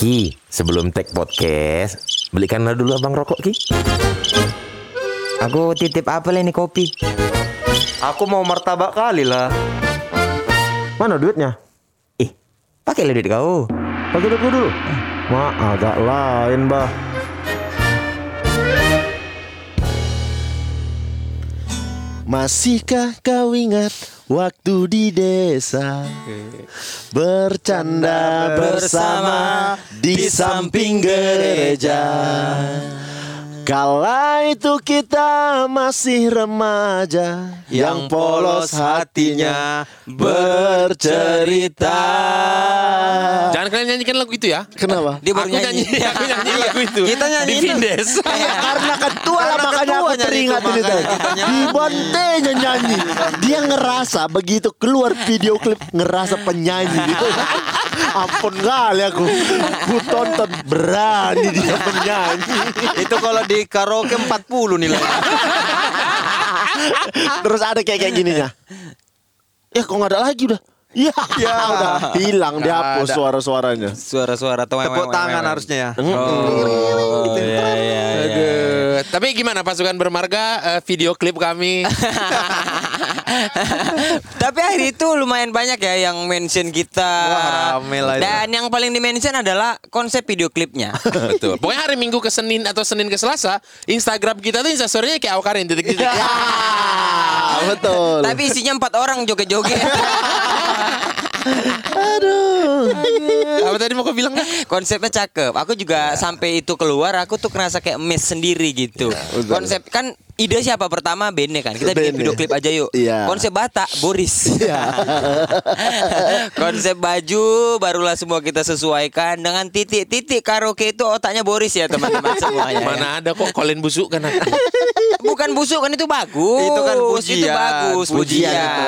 Ki, sebelum take podcast, belikanlah dulu abang rokok Ki. Aku titip apa ini kopi? Aku mau martabak kali lah. Mana duitnya? Ih, pakai duit kau. Pakai duit dulu. Ma, agak lain, bah. Masihkah kau ingat waktu di desa Bercanda bersama di samping gereja Kala itu kita masih remaja Yang polos hatinya bercerita Jangan kalian nyanyikan lagu itu ya. Kenapa? Dia baru aku nyanyi, nyanyi. aku nyanyi lagu itu. Kita nyanyi di itu. Vindes. Karena ketua lah makanya aku teringat itu, ini tadi. makanya kita nyanyi. Di Bontenya nyanyi. Dia ngerasa begitu keluar video klip ngerasa penyanyi gitu. Ampun kali aku. Ku tonton berani dia menyanyi. Itu kalau di karaoke 40 nilai. Terus ada kayak kayak gininya. Ya kok nggak ada lagi udah. Ya, udah hilang dihapus suara-suaranya. Suara-suara tuh. Tepuk tangan harusnya ya. Oh, iya, iya, iya. Aduh. Tapi gimana pasukan bermarga eh, video klip kami? Tapi akhir itu lumayan banyak ya yang mention kita. Wah, rame lah itu. Dan yang paling di-mention adalah konsep video klipnya. Betul. Pokoknya hari Minggu ke Senin atau Senin ke Selasa, Instagram kita tuh instastorynya kayak Awkarin titik-titik. Ah, betul. Tapi isinya empat orang joget-joget. Apa tadi mau kau bilang? Konsepnya cakep. Aku juga sampai itu keluar, aku tuh ngerasa kayak mes sendiri gitu. Konsep kan ide siapa pertama Bene kan. Kita bikin Bene. video klip aja yuk. Iya. Konsep Batak Boris. Konsep baju barulah semua kita sesuaikan dengan titik-titik karaoke itu otaknya Boris ya teman-teman semuanya. Mana ada kok Colin busuk kan aku. Bukan busuk kan itu bagus. Itu kan Itu pujian. bagus. Pujian Pujian. itu.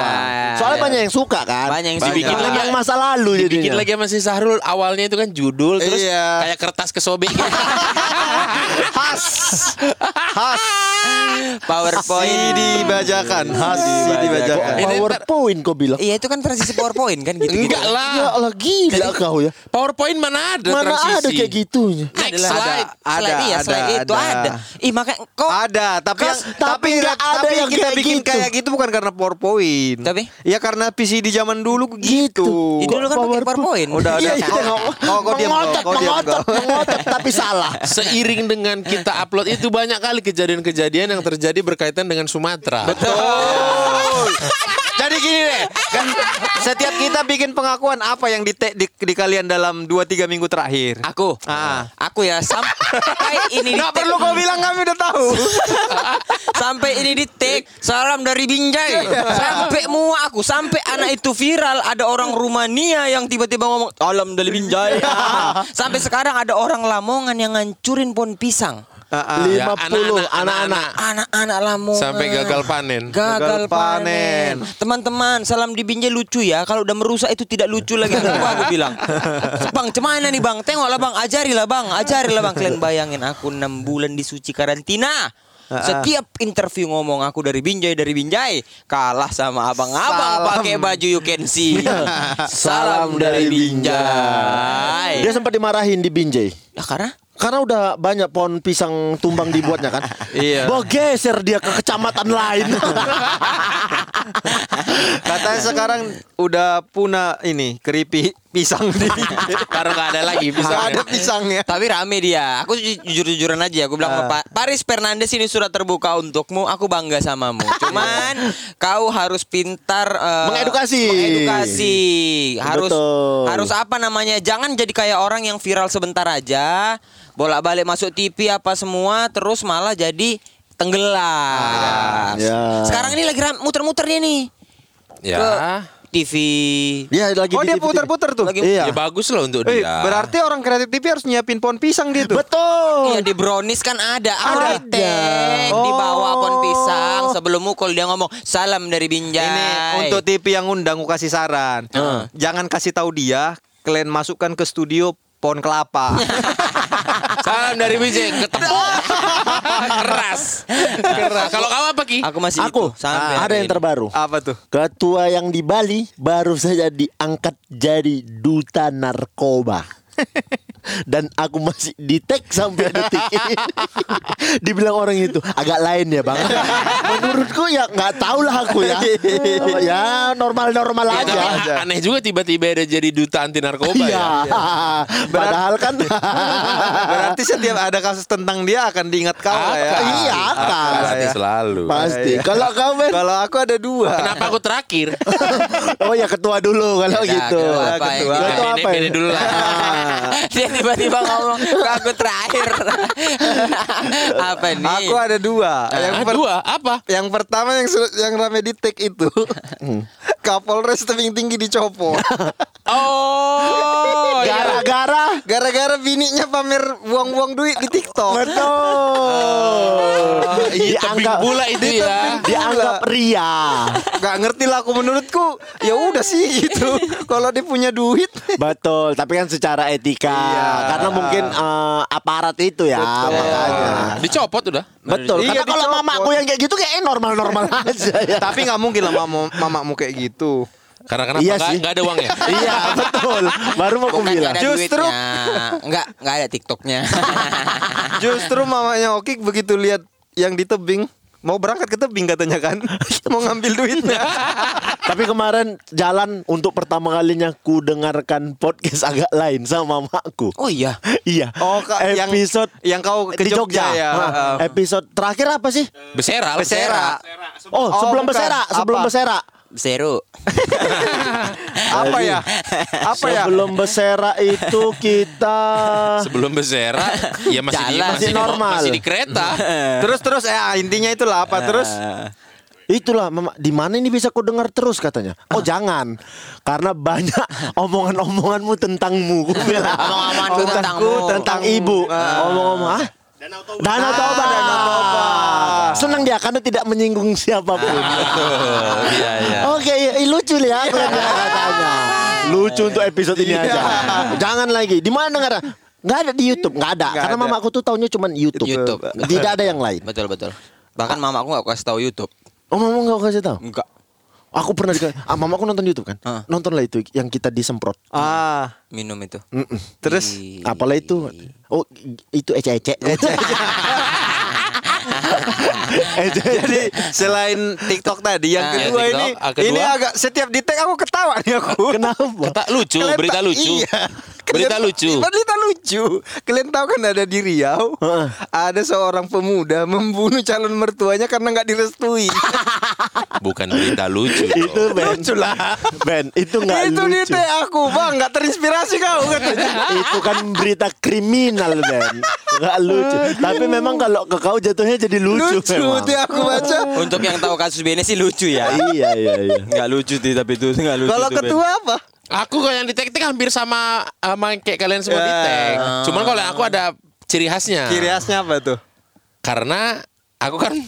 Soalnya banyak yang suka kan. Banyak yang Dibikin suka. Yang masa lalu Bikin jadinya. lagi sama si Sahrul awalnya itu kan judul terus Iya. kayak kertas kesobek gitu. Khas. Khas. PowerPoint. Dibajakan. Khas dibajakan. Ini PowerPoint kau bilang. Iya itu kan transisi PowerPoint kan gitu. Enggak Ya lah. Allah gila kau ya. PowerPoint mana ada Mana transisi? ada kayak gitunya. Next Adalah- slide. Ada, Slide, iya, ada, slide itu ada. ada. Ih makanya kok Ada, tapi yang, tapi tapi nggak ada tapi yang kita kayak bikin gitu. kayak gitu bukan karena PowerPoint. Tapi? Ya karena PC di zaman dulu gitu. Ini dulu kan pakai PowerPoint. Udah, udah. Iya, iya. Oh, diam kau. mengotot, mengotot, tapi salah. Seiring dengan kita upload itu banyak kali kejadian-kejadian yang terjadi berkaitan dengan Sumatera. Betul. Jadi gini deh, kan setiap kita bikin pengakuan apa yang di, di, di kalian dalam 2-3 minggu terakhir. Aku, Ah. aku ya sampai ini di Nggak perlu kau bilang kami udah tahu. sampai ini di take salam dari Binjai sampai mua aku sampai anak itu viral ada orang Rumania yang tiba-tiba ngomong salam dari Binjai sampai sekarang ada orang Lamongan yang ngancurin pohon pisang Ah, ah. Ya, 50 anak-anak. anak-anak Lamongan Sampai gagal panen. Gagal Gagal panen. Teman-teman, salam di Binjai lucu ya. Kalau udah merusak itu tidak lucu lagi. Apa aku bilang? Bang, cemana nih bang? Tengoklah bang, ajarilah bang, ajarilah bang. Kalian bayangin aku 6 bulan disuci karantina. Setiap interview ngomong aku dari Binjai dari Binjai kalah sama abang-abang pakai baju you can see. Salam dari Binjai. Dia sempat dimarahin di Binjai. Ya karena Karena udah banyak pohon pisang tumbang dibuatnya kan. Iya. Bawa geser dia ke kecamatan lain. Katanya sekarang udah punah ini keripik pisang di Karena nggak ada lagi pisangnya. ada pisangnya. Tapi rame dia. Aku ju- jujur-jujuran aja. Aku bilang, Pak Paris Fernandes ini surat terbuka untukmu. Aku bangga samamu. Cuman kau harus pintar eh, Mengedukasi. Mengedukasi. Harus Betul. harus apa namanya? Jangan jadi kayak orang yang viral sebentar aja, bolak-balik masuk TV apa semua, terus malah jadi tenggelam. Ya. Sekarang ini lagi muter-muter dia nih Ya. ke TV. Dia lagi Oh di dia TV. putar-putar tuh. Lagi- Iya. Ya bagus loh untuk Eh, dia. berarti orang kreatif TV harus nyiapin pohon pisang dia tuh. Betul. Iya di brownies kan ada Aku Ada. di bawah pohon Oh. pisang Sebelum mukul dia ngomong Salam dari Binjai Ini untuk TV yang undang aku kasih saran. Jangan kasih tahu dia, kalian masukkan ke studio pohon kelapa. Salam dari Bijay ketemu. Keras. Keras. Kalau kamu apa Ki? Aku masih Aku itu, sampai ada yang ini. terbaru. Apa tuh? Ketua yang di Bali baru saja diangkat jadi duta narkoba. dan aku masih di tag sampai detik ini. Dibilang orang itu agak lain ya bang. Menurutku ya nggak tahu lah aku ya. ya normal-normal Ya, aja. aneh juga tiba-tiba ada jadi duta anti narkoba Iya. ya. Padahal kan Berarti setiap ada kasus tentang dia akan diingat kau ya. Akan. Iya, akan. Pasti selalu. pasti. Iya. Kalau kau Ben, Kalau aku ada dua. Kenapa aku terakhir? oh ya ketua dulu kalau Ya, gitu. ketua apa Ketua. Ketua apa ya? bene dulu lah. Tiba-tiba ngomong "Kok aku terakhir. apa nih? Aku ada dua. Yang Ah, per- dua apa? Yang pertama yang yang rame di tag itu Kapolres tebing tinggi dicopot Oh, iya. Gara-gara Gara-gara bininya pamer buang-buang duit di TikTok betul. Iya, tebing pula itu ya. dianggap ria. Gak ngerti lah aku menurutku Ya udah sih gitu Kalau dia punya duit Betul, tapi kan secara etika. Iya. Karena mungkin eh, aparat itu ya makanya. Dicopot udah. Betul, Iya, karena kalau mamaku yang kayak gitu kayak normal-normal aja ya. Tapi gak mungkin lah mama, mamamu kayak gitu Karena kenapa Iya nggak sih. nggak ada uangnya? iya, betul. Baru mau aku Bukan bilang. Justru- duitnya. Enggak, enggak ada TikToknya. Justru mamanya Okik begitu lihat yang di tebing Mau berangkat ke tebing katanya kan Mau ngambil duitnya Tapi kemarin jalan untuk pertama kalinya ku dengarkan podcast agak lain sama mamaku. oh iya. Iya. Oh, yang- episode yang kau ke di Jogja ya? Hah, Heeh. Episode terakhir apa sih? Besera. Besera Oh, Oh, sebelum bukan. Besera, sebelum Apa? Besera. Seru. Apa ya? Apa ya? Sebelum Besera itu kita Sebelum Besera, ya masih di, Jalan. masih, Masih di- normal. masih di kereta. Terus terus eh intinya itulah apa terus? Itulah mama, di mana ini bisa kau dengar terus katanya. Oh jangan, karena banyak omongan-omonganmu tentangmu. Ku. Omongan-omonganku tentangmu. tentang ibu. Omong-omong, ah? Danau Toba. Danau Toba. Danau Toba. Senang dia karena tidak menyinggung siapa pun. Iya, iya. Oke, iya, iya, lucu ya kalian ya, katanya. Lucu untuk episode ini aja. Jangan lagi. Di mana dengar? Nggak ada di YouTube, nggak ada. Karena ada. mamaku tuh taunya cuma YouTube. YouTube. Tidak ada yang lain. Betul betul. Bahkan mama aku nggak kasih tahu YouTube. Oh, mama nggak kasih tahu. Enggak. Aku pernah dikasih. Ah, mamaku nonton YouTube kan? Ah. Nontonlah itu yang kita disemprot. Ah, Minum itu. Mm-mm. terus Ih. Apalah itu? Oh, itu ece-ece. Ece. Jadi selain TikTok tadi yang Ah, kedua ya, ini TikTok. Ah, kedua? ini agak setiap di tag aku ketawa nih aku. Kenapa? Kata lucu, Kalian berita tak- lucu. Iya. Berita lucu. Berita lucu. Kalian tahu kan ada di Riau, Heeh. ada seorang pemuda membunuh calon mertuanya karena nggak direstui. Bukan berita lucu. itu Ben. Lucu lah. Ben, itu nggak Itu di lucu. tag aku, Bang, nggak terinspirasi kau katanya. itu kan berita kriminal Ben. Nggak lucu. Tapi memang kalau ke kau jatuhnya jadi lucu. Lucu memang. tuh aku baca. Untuk yang tahu kasus Bene sih lucu ya. iya iya iya. Enggak lucu sih tapi itu enggak lucu. Kalau tuh, Ben. ketua apa? Aku kalau yang di tag hampir sama sama kayak kalian semua di tag. Cuman kalau yang aku ada ciri khasnya. Ciri khasnya apa tuh? Karena aku kan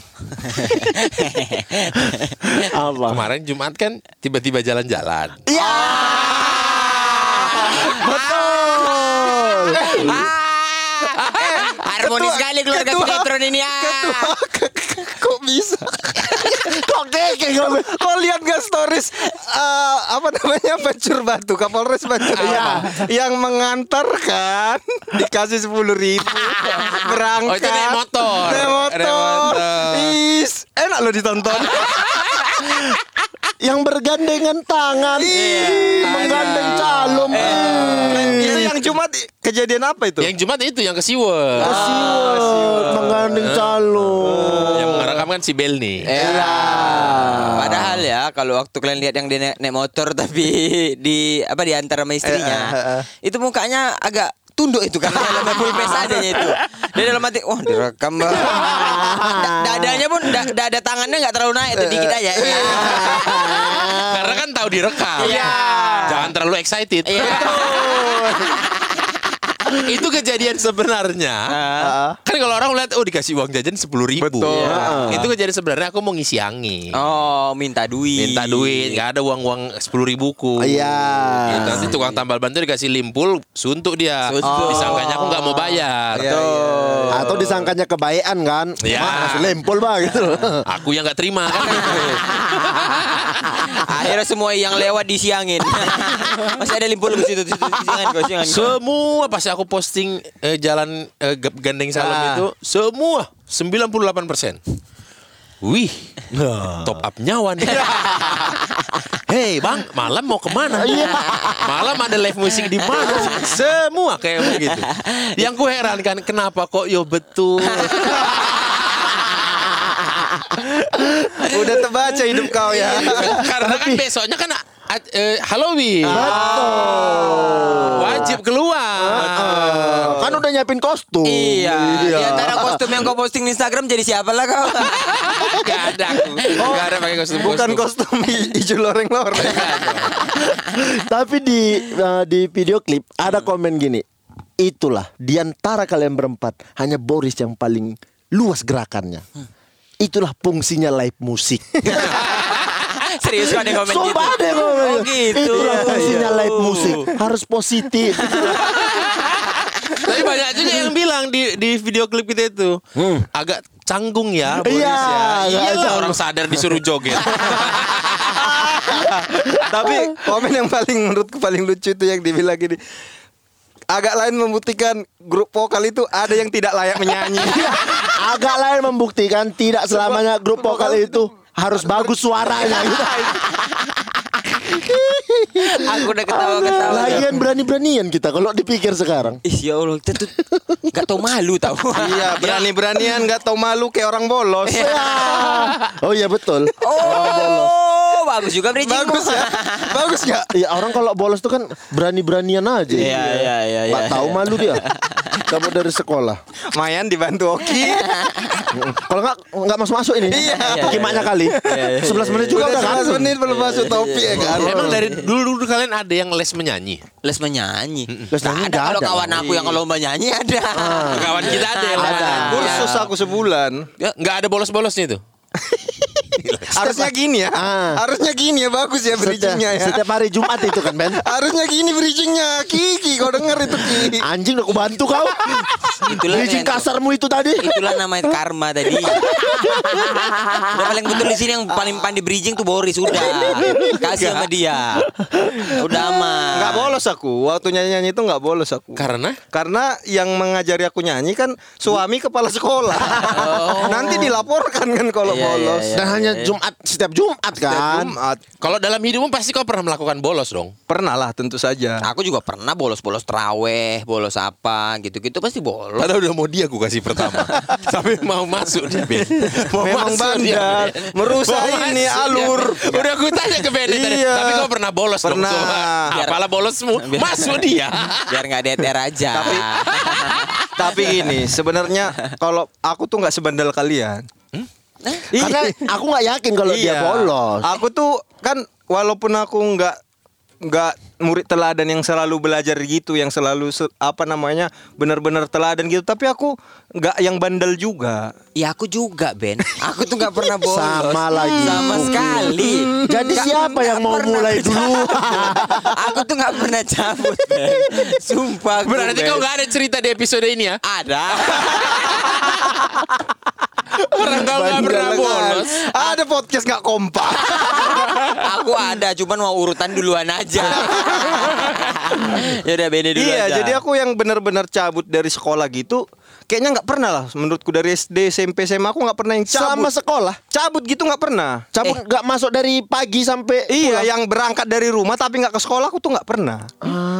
Apa? kemarin Jumat kan tiba-tiba jalan-jalan. Iya. Betul. Harmonis sekali keluarga ketua- sinetron ini ya. Kok bisa? Kok keke? Kau lihat gak stories eh, apa namanya Bacur Batu Kapolres Iya. Batu yang mengantarkan dikasih sepuluh ribu berangkat Oh, itu naik motor. naik motor. Is, enak lo ditonton Yang bergandengan tangan. Menggandeng calon. itu yang Jumat kejadian apa itu Yang Jumat itu yang ke Siwet. Kasiwet, menggandeng calon. Yang merekam kan si Belni. Iya. Padahal ya kalau waktu kalian lihat yang dia naik, naik motor tapi di apa di antara sama istrinya, Eh, eh, eh. itu mukanya agak tunduk itu karena dalam full face adanya itu. Dia dalam hati, wah direkam bang. Da- dadanya pun da- dada tangannya nggak terlalu naik itu dikit aja. Iya. Karena kan tahu direkam. Iya. Jangan terlalu excited. Iya. Itu kejadian sebenarnya. Kan kalau orang lihat oh dikasih uang jajan sepuluh ribu. Betul. Ya. Itu kejadian sebenarnya aku mau ngisi angin. Oh, minta duit. Minta duit, nggak ada uang-uang sepuluh ribuku. Iya. Gitu. Nanti tukang tambal ban dikasih limpul, suntuk dia. Suntuk. Disangkanya aku nggak mau bayar. Iya, iya. Atau disangkanya kebaikan kan? Iya. Mak, langsung lempol bah gitu. Aku yang nggak terima kan. Akhirnya semua yang lewat disiangin. Masih ada limpul di situ, di situ, disiangin kok, disiangin kok. Semua pasti aku posting eh, jalan eh, Gandeng Salam Ah. itu semua 98 persen. Wih, top up nyawa nih. Hei bang, malam mau ke mana? malam ada live musik di mana? Semua kayak begitu. Yang ku herankan kenapa kok yo betul. Udah terbaca hidup kau ya. Karena kan besoknya kan eh, Halloween. Wajib keluar. Kan udah nyiapin kostum. Iya, di antara kostum yang kau posting di Instagram jadi siapa lah kau? Gak ada aku. Gak ada pakai kostum. Bukan kostum hi- hijau loreng-loreng. Tapi di uh, di video klip ada komen gini. Itulah di antara kalian berempat hanya Boris yang paling luas gerakannya. Itulah fungsinya live musik. Serius kau ada yang komen gitu? Sumpah ada yang komen Oh gitu. Itulah fungsinya live musik. Harus positif. Tapi banyak juga yang bilang di di video klip kita itu agak canggung ya Boris Iya, ya. canggung. orang sadar disuruh joget. Tapi komen yang paling menurutku paling lucu itu yang dibilang gini. Agak lain membuktikan grup vokal itu ada yang tidak layak menyanyi. Agak lain membuktikan tidak selamanya grup vokal itu harus bagus suaranya. Aku udah ketawa-ketawa. Lagian berani-beranian kita kalau dipikir sekarang. Ih ya Allah, kita tuh gak tau malu tau. iya, berani-beranian nggak tahu malu kayak orang bolos. Oh iya betul. Oh, bagus juga bridgingmu. Bagus ya. Bagus nggak? Iya orang kalau bolos tuh kan berani-beranian aja. Iya, iya, iya, iya. tahu malu dia. Kamu dari sekolah. Mayan dibantu Oki. Kalau nggak nggak masuk masuk ini. Iya. Kimaknya kali. 11 menit juga Udah kan. 11 menit belum masuk topi ya kan. Emang dari dulu dulu kalian ada yang les menyanyi? Les menyanyi. Les Nggak nyanyi ada kalau kawan aku yang lomba nyanyi ada. Kawan kita ada yang Ada. Kursus aku sebulan. Ya, nggak ada bolos-bolosnya itu. Harusnya gini ya. Ah. Harusnya gini ya bagus ya Setiap, bridgingnya ya. setiap hari Jumat itu kan Ben. Harusnya gini bridgingnya Kiki kau denger itu Kiki Anjing udah aku bantu kau. Itulah Bridging kasarmu itu tadi. Itulah namanya karma tadi. udah paling betul di sini yang paling pandai bridging tuh Boris udah. Kasih sama dia. Udah aman. Nggak bolos aku Waktu nyanyi-nyanyi itu nggak bolos aku Karena Karena yang mengajari aku nyanyi kan Suami kepala sekolah Nanti dilaporkan kan kalau Iya, bolos iya, Dan hanya Jumat setiap Jumat kan. Jumat kalau dalam hidupmu pasti kau pernah melakukan bolos dong. Pernah lah tentu saja Aku juga pernah bolos-bolos traweh, bolos apa gitu-gitu pasti bolos. Padahal udah mau dia aku kasih pertama. Tapi mau masuk dia Ben. Mau Memang masuk dia, bandar Ben. Merusak Mau ini masuk alur dia. Udah aku tanya ke Ben tadi. Iya. Tapi kau pernah bolos Pernah. dong. Coba. Apalah bolosmu? Masuk dia. Biar nggak deter aja. Tapi Tapi gini Sebenarnya Kalau aku tuh nggak sebandel kalian Karena aku nggak yakin kalau dia bolos. Aku tuh kan walaupun aku nggak nggak murid teladan yang selalu belajar gitu, yang selalu se- apa namanya benar-benar teladan gitu, tapi aku nggak yang bandel juga. Ya aku juga Ben. Aku tuh nggak pernah bolos. Sama lagi. Sama sekali. Jadi Nggak- siapa yang nggak mau mulai cabut. dulu? aku tuh nggak pernah cabut. Ben. Sumpah. aku, Berarti Ben. kau nggak ada cerita di episode ini ya? ada. Orang kau nggak pernah bolos. Ada podcast nggak kompak. aku ada, cuman mau urutan duluan aja. ya udah beda dulu iya, aja. jadi aku yang benar-benar cabut dari sekolah gitu, kayaknya nggak pernah lah. Menurutku dari SD, SMP, SMA aku nggak pernah yang cabut. Selama sekolah. cabut gitu nggak pernah. Cabut nggak masuk dari pagi sampai Iya, pulang. yang berangkat dari rumah tapi nggak ke sekolah aku tuh nggak pernah.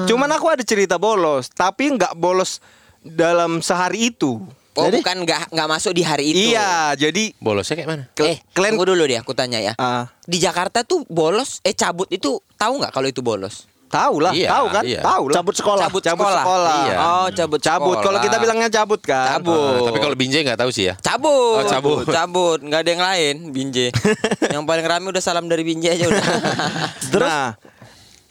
Cuman aku ada cerita bolos, tapi nggak bolos dalam sehari itu. Oh Jadi- bukan nggak nggak masuk di hari itu. Iya, jadi Bolosnya kayak mana? Eh, Kalian- tunggu dulu deh aku tanya ya. Ah. Di Jakarta tuh bolos, eh cabut itu tahu nggak kalau itu bolos? Tahu lah, Iya, tahu kan? iya. Tahu lah. Cabut sekolah. Cabut, Cabut sekolah. sekolah. Iya. Oh, cabut Cabut. Kalau sekolah. kita bilangnya cabut kan. Cabut. Ah, tapi kalau Binjai nggak tahu sih ya. cabut. Oh, cabut. cabut. Nggak ada yang lain, Binje. yang paling rame udah salam dari Binje aja udah. Nah,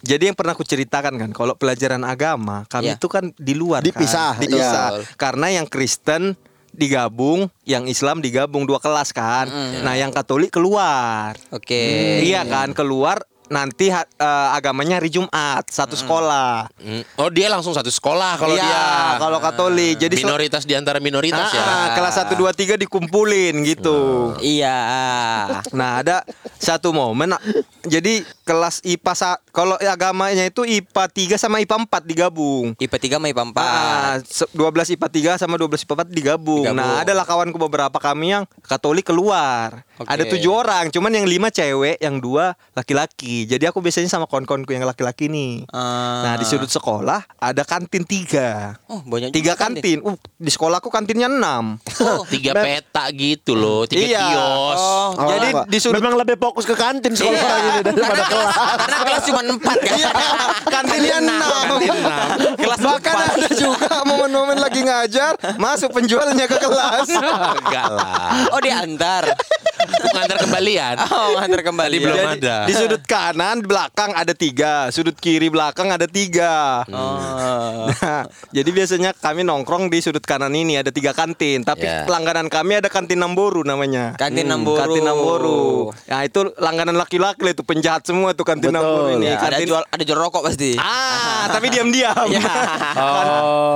jadi yang pernah aku ceritakan kan, kalau pelajaran agama kami Iya. itu kan di luar Dipisah, kan? dipisah. iya. Karena yang Kristen digabung, yang Islam digabung dua kelas kan. Nah, yang Katolik keluar. Oke. Iya kan keluar nanti ha- eh, agamanya hari Jumat satu sekolah. Hmm. Oh dia langsung satu sekolah kalau Iya, dia kalau Katolik. Jadi sel- minoritas di antara minoritas Ah, ya. ah, kelas 1 2 3 dikumpulin gitu. Iya. Nah, ada satu momen ah, jadi kelas IPA kalau agamanya itu IPA 3 sama IPA 4 digabung. IPA 3 sama IPA 4. Ah, se- 12 IPA 3 sama 12 IPA 4 digabung. Digabung. Nah, adalah kawanku beberapa kami yang Katolik keluar. Oke. Ada tujuh orang, cuman yang lima cewek, yang dua laki-laki. Jadi aku biasanya sama kawan-kawanku yang laki-laki nih. Ah. Nah, di sudut sekolah ada kantin tiga. Oh, banyak juga Tiga kantin. kantin. Uh, di sekolahku kantinnya enam. Tiga peta gitu loh, tiga Iya. kios. Oh, Oh, Jadi apa? di sudut memang lebih fokus ke kantin sekolah ini daripada kelas. Karena kelas cuma 4 kan. Iya, kantinnya enam. Kelas Bahkan empat. ada juga momen-momen lagi ngajar, masuk penjualnya ke kelas. Enggak lah. Oh, diantar. Mengantar kembalian. Oh, antar kembali. Belum Jadi, ada. Di sudut kanan, belakang ada tiga. Sudut kiri belakang ada tiga. Oh. Nah, jadi biasanya kami nongkrong di sudut kanan ini ada tiga kantin. Tapi Ya. langganan kami ada kantin Namboru namanya. Kantin Namboru. Kantin Namboru. Nah itu langganan laki-laki itu penjahat semua tuh kantin Betul. Namboru ini. Ya, ada kantin jual ada jual rokok pasti. Ah, tapi diam-diam. Ya.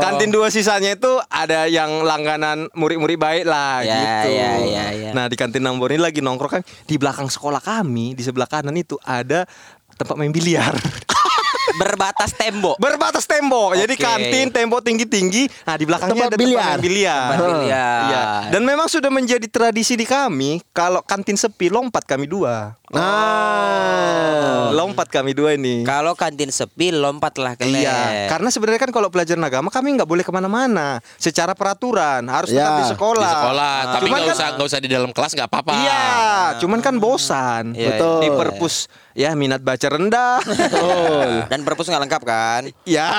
Kan- Kantin dua sisanya itu ada yang langganan murid-murid baik lah Ya, gitu. ya, ya, ya. Nah, di kantin Nambor ini lagi nongkrong kan di belakang sekolah kami, di sebelah kanan itu ada tempat main biliar. Berbatas tembok. Berbatas tembok. Jadi Oke. kantin tembok tinggi-tinggi. Nah, di belakangnya Tempat ada biliar. tempat biliar. Tempat biliar. Iya. Dan memang sudah menjadi tradisi di kami kalau kantin sepi lompat kami dua. Nah, Lompat kami dua ini. Kalau kantin sepi lompatlah ke lab. Iya, karena sebenarnya kan kalau pelajaran agama kami nggak boleh ke mana-mana. Secara peraturan harus tetap Ya, di sekolah. Di sekolah, tapi Cuman nggak kan- usah nggak usah di dalam kelas nggak apa-apa. Iya, cuman kan bosan. Iya, Betul. Di perpus ya minat baca rendah. Dan perpus nggak lengkap kan? ya.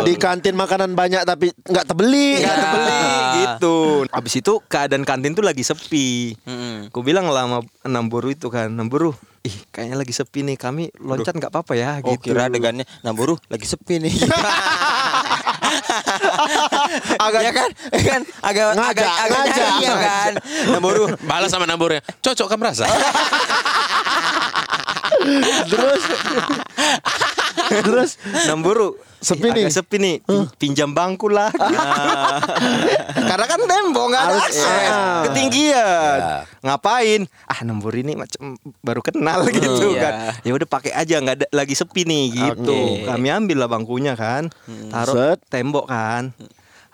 di kantin makanan banyak tapi nggak terbeli. Nggak Iya. terbeli gitu. Habis itu keadaan kantin tuh lagi sepi. Mm-mm. Ku bilang lah sama enam buru itu kan, enam buru. Ih, kayaknya lagi sepi nih. Kami loncat nggak apa-apa ya Oh gitu. kira adegannya Namburu lagi sepi nih. Agak- ya kan? Ya kan? Agak Ngajak, agak agak ngajak. nyari ya kan. Namburu Balas sama nambornya. Cocok kan merasa? Terus terus Enam buru. Sepi Ih, nih. sepi nih. Pin- pinjam bangku lah. Karena kan tembok nggak ada akses ah. ketinggian. Ngapain? Ah nomor ini macam baru kenal gitu Iya. kan. Ya udah pakai aja nggak ada lagi sepi nih gitu. Oke. kami ambil lah bangkunya kan. Taruh Set. tembok kan.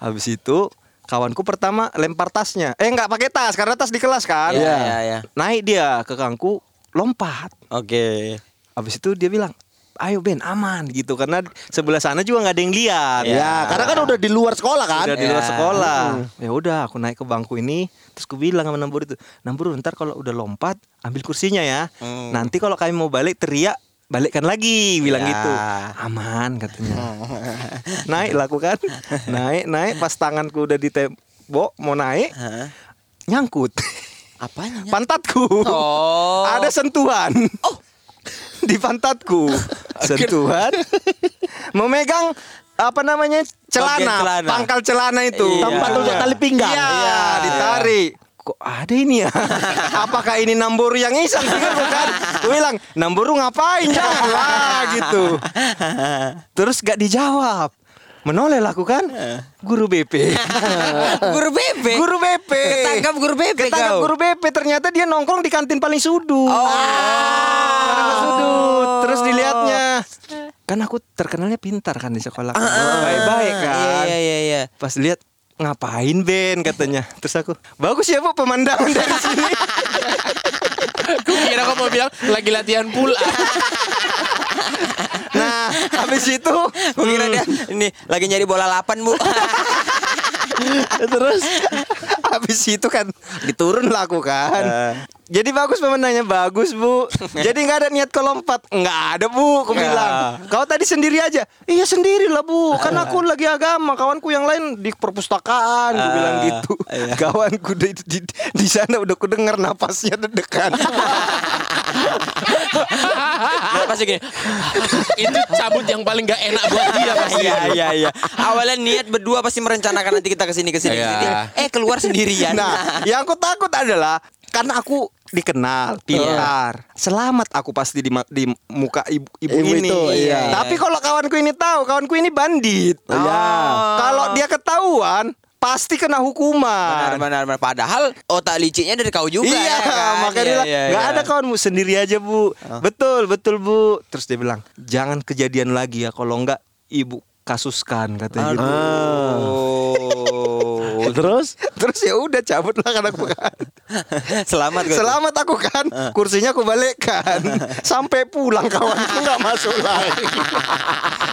Habis itu kawanku pertama lempar tasnya. Eh nggak pakai tas karena tas di kelas kan. Iya, iya, iya. naik dia ke kangku lompat Oke. Habis itu dia bilang, ayo Ben aman gitu karena sebelah sana juga nggak ada yang lihat. ya karena kan udah di luar sekolah kan. Udah di luar Ya. sekolah. Ya udah aku naik ke bangku ini terus aku bilang sama Nambur itu, Nambur ntar kalau udah lompat ambil kursinya ya. Hmm. Nanti kalau kami mau balik teriak balikkan lagi bilang Ya. gitu. Aman katanya. naik lah aku kan. Naik naik pas tanganku udah di tembok mau naik Hah? nyangkut. Apanya? Pantatku. Oh. Ada sentuhan. Oh. Di pantatku. sentuhan. Memegang apa namanya? celana, celana. pangkal celana itu. Iya. Tempat untuk tali pinggang. Iya, Iya. ditarik. Kok ada ini ya? Apakah ini Namboru yang iseng? Pikir bukan. Gue bilang, Namboru ngapain? Janganlah gitu. Terus gak dijawab. Menoleh lah aku kan. Guru BP Guru BP. Guru BP Ketangkap guru BP Ketangkap kau. guru BP Ternyata dia nongkrong di kantin paling sudut. Oh. Paling sudut. Terus dilihatnya. Kan aku terkenalnya pintar kan di sekolah Baik-baik kan. Iya iya iya. Pas lihat Ngapain Ben katanya Terus aku Bagus ya bu pemandangan dari sini Gue kira kau mau bilang lagi latihan pula. Nah habis itu Gue kira dia ini lagi nyari bola lapan bu. Terus habis itu kan diturun lah aku kan. Jadi bagus pemenangnya bagus bu. Jadi nggak ada niat kau lompat. Nggak ada bu. Aku bilang. Kau tadi sendiri aja. Iya sendiri lah bu. Kan aku lagi agama. Kawanku yang lain di perpustakaan. Gue bilang gitu. Kawanku di, di, di sana udah ku dengar napasnya deg-degan. Dia pasti gini. Itu cabut yang paling gak enak buat dia pasti. Iya iya iya. Awalnya niat berdua pasti merencanakan nanti kita ke sini ke sini. Iya. ke sini. Eh keluar sendirian. Nah, yang aku takut adalah karena aku dikenal, pintar. Selamat aku pasti di, di muka ibu, ibu, Ibu ini. itu, iya. Tapi kalau kawanku ini tahu, kawanku ini bandit. Iya. Kalau dia ketahuan, pasti kena Benar, hukuman. benar, benar. Padahal otak liciknya dari kau juga iya, ya kan? makanya Iya, iya, nggak iya. ada kawanmu sendiri aja bu. Betul, betul bu. Terus dia bilang, jangan kejadian lagi ya. Kalau enggak, ibu kasuskan katanya gitu. Terus Terus ya udah cabut lah kan aku kan. Selamat kau. Selamat aku kan. Kursinya aku balikkan. Sampai pulang kawanku nggak masuk lagi.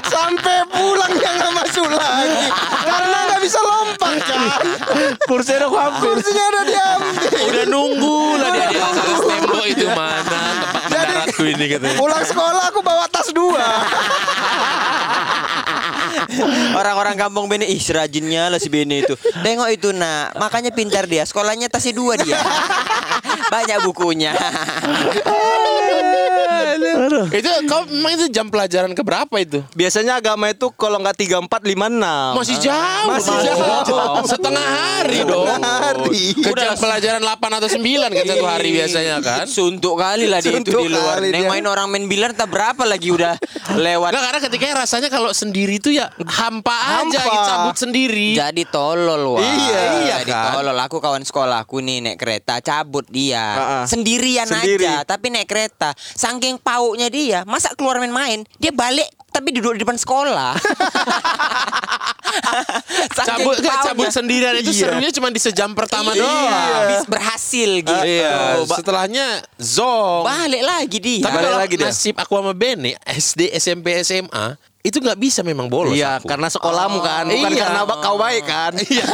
Sampai pulang dia nggak masuk lagi. Karena nggak bisa lompat kan. kursinya aku ambil. Kursinya udah diambil. Udah nunggu lah dia di atas tembok itu mana tempat mendaratku ini katanya. Pulang sekolah aku bawa tas dua. Orang-orang kampung Bene ih serajinnya lah si Bene itu. Tengok itu nak, makanya pintar dia. Sekolahnya tasnya dua dia. Banyak bukunya. Itu kau memang itu jam pelajaran ke berapa itu? Biasanya agama itu kalau nggak tiga empat lima enam. Masih jauh. Masih jauh. Setengah hari dong. hari. Ke jam pelajaran 8 atau 9 kan satu hari biasanya kan. Suntuk kali lah dia itu di luar. Neng main orang main bilar tak berapa lagi udah lewat. Enggak karena ketika rasanya kalau sendiri itu ya hampa, aja Hampa. gitu, cabut sendiri. Jadi tolol wah. Iya, iya Jadi kan? tolol. Aku kawan sekolahku nih naik kereta cabut dia. Ah, ah. Sendirian Sendiri. aja tapi naik kereta. Saking pauknya dia, masa keluar main-main, dia balik tapi duduk di depan sekolah. Cabut paunya. cabut sendirian itu Iya. serunya cuma di sejam pertama Iya, doang. habis berhasil gitu. Iya, Ba- setelahnya zong. balik lagi dia. Tapi Balik kalau lagi dia. nasib aku sama Bene SD, SMP, SMA itu nggak bisa memang bolos. Iya, aku. karena sekolahmu kan, bukan Iya. karena kau baik kan. Iya.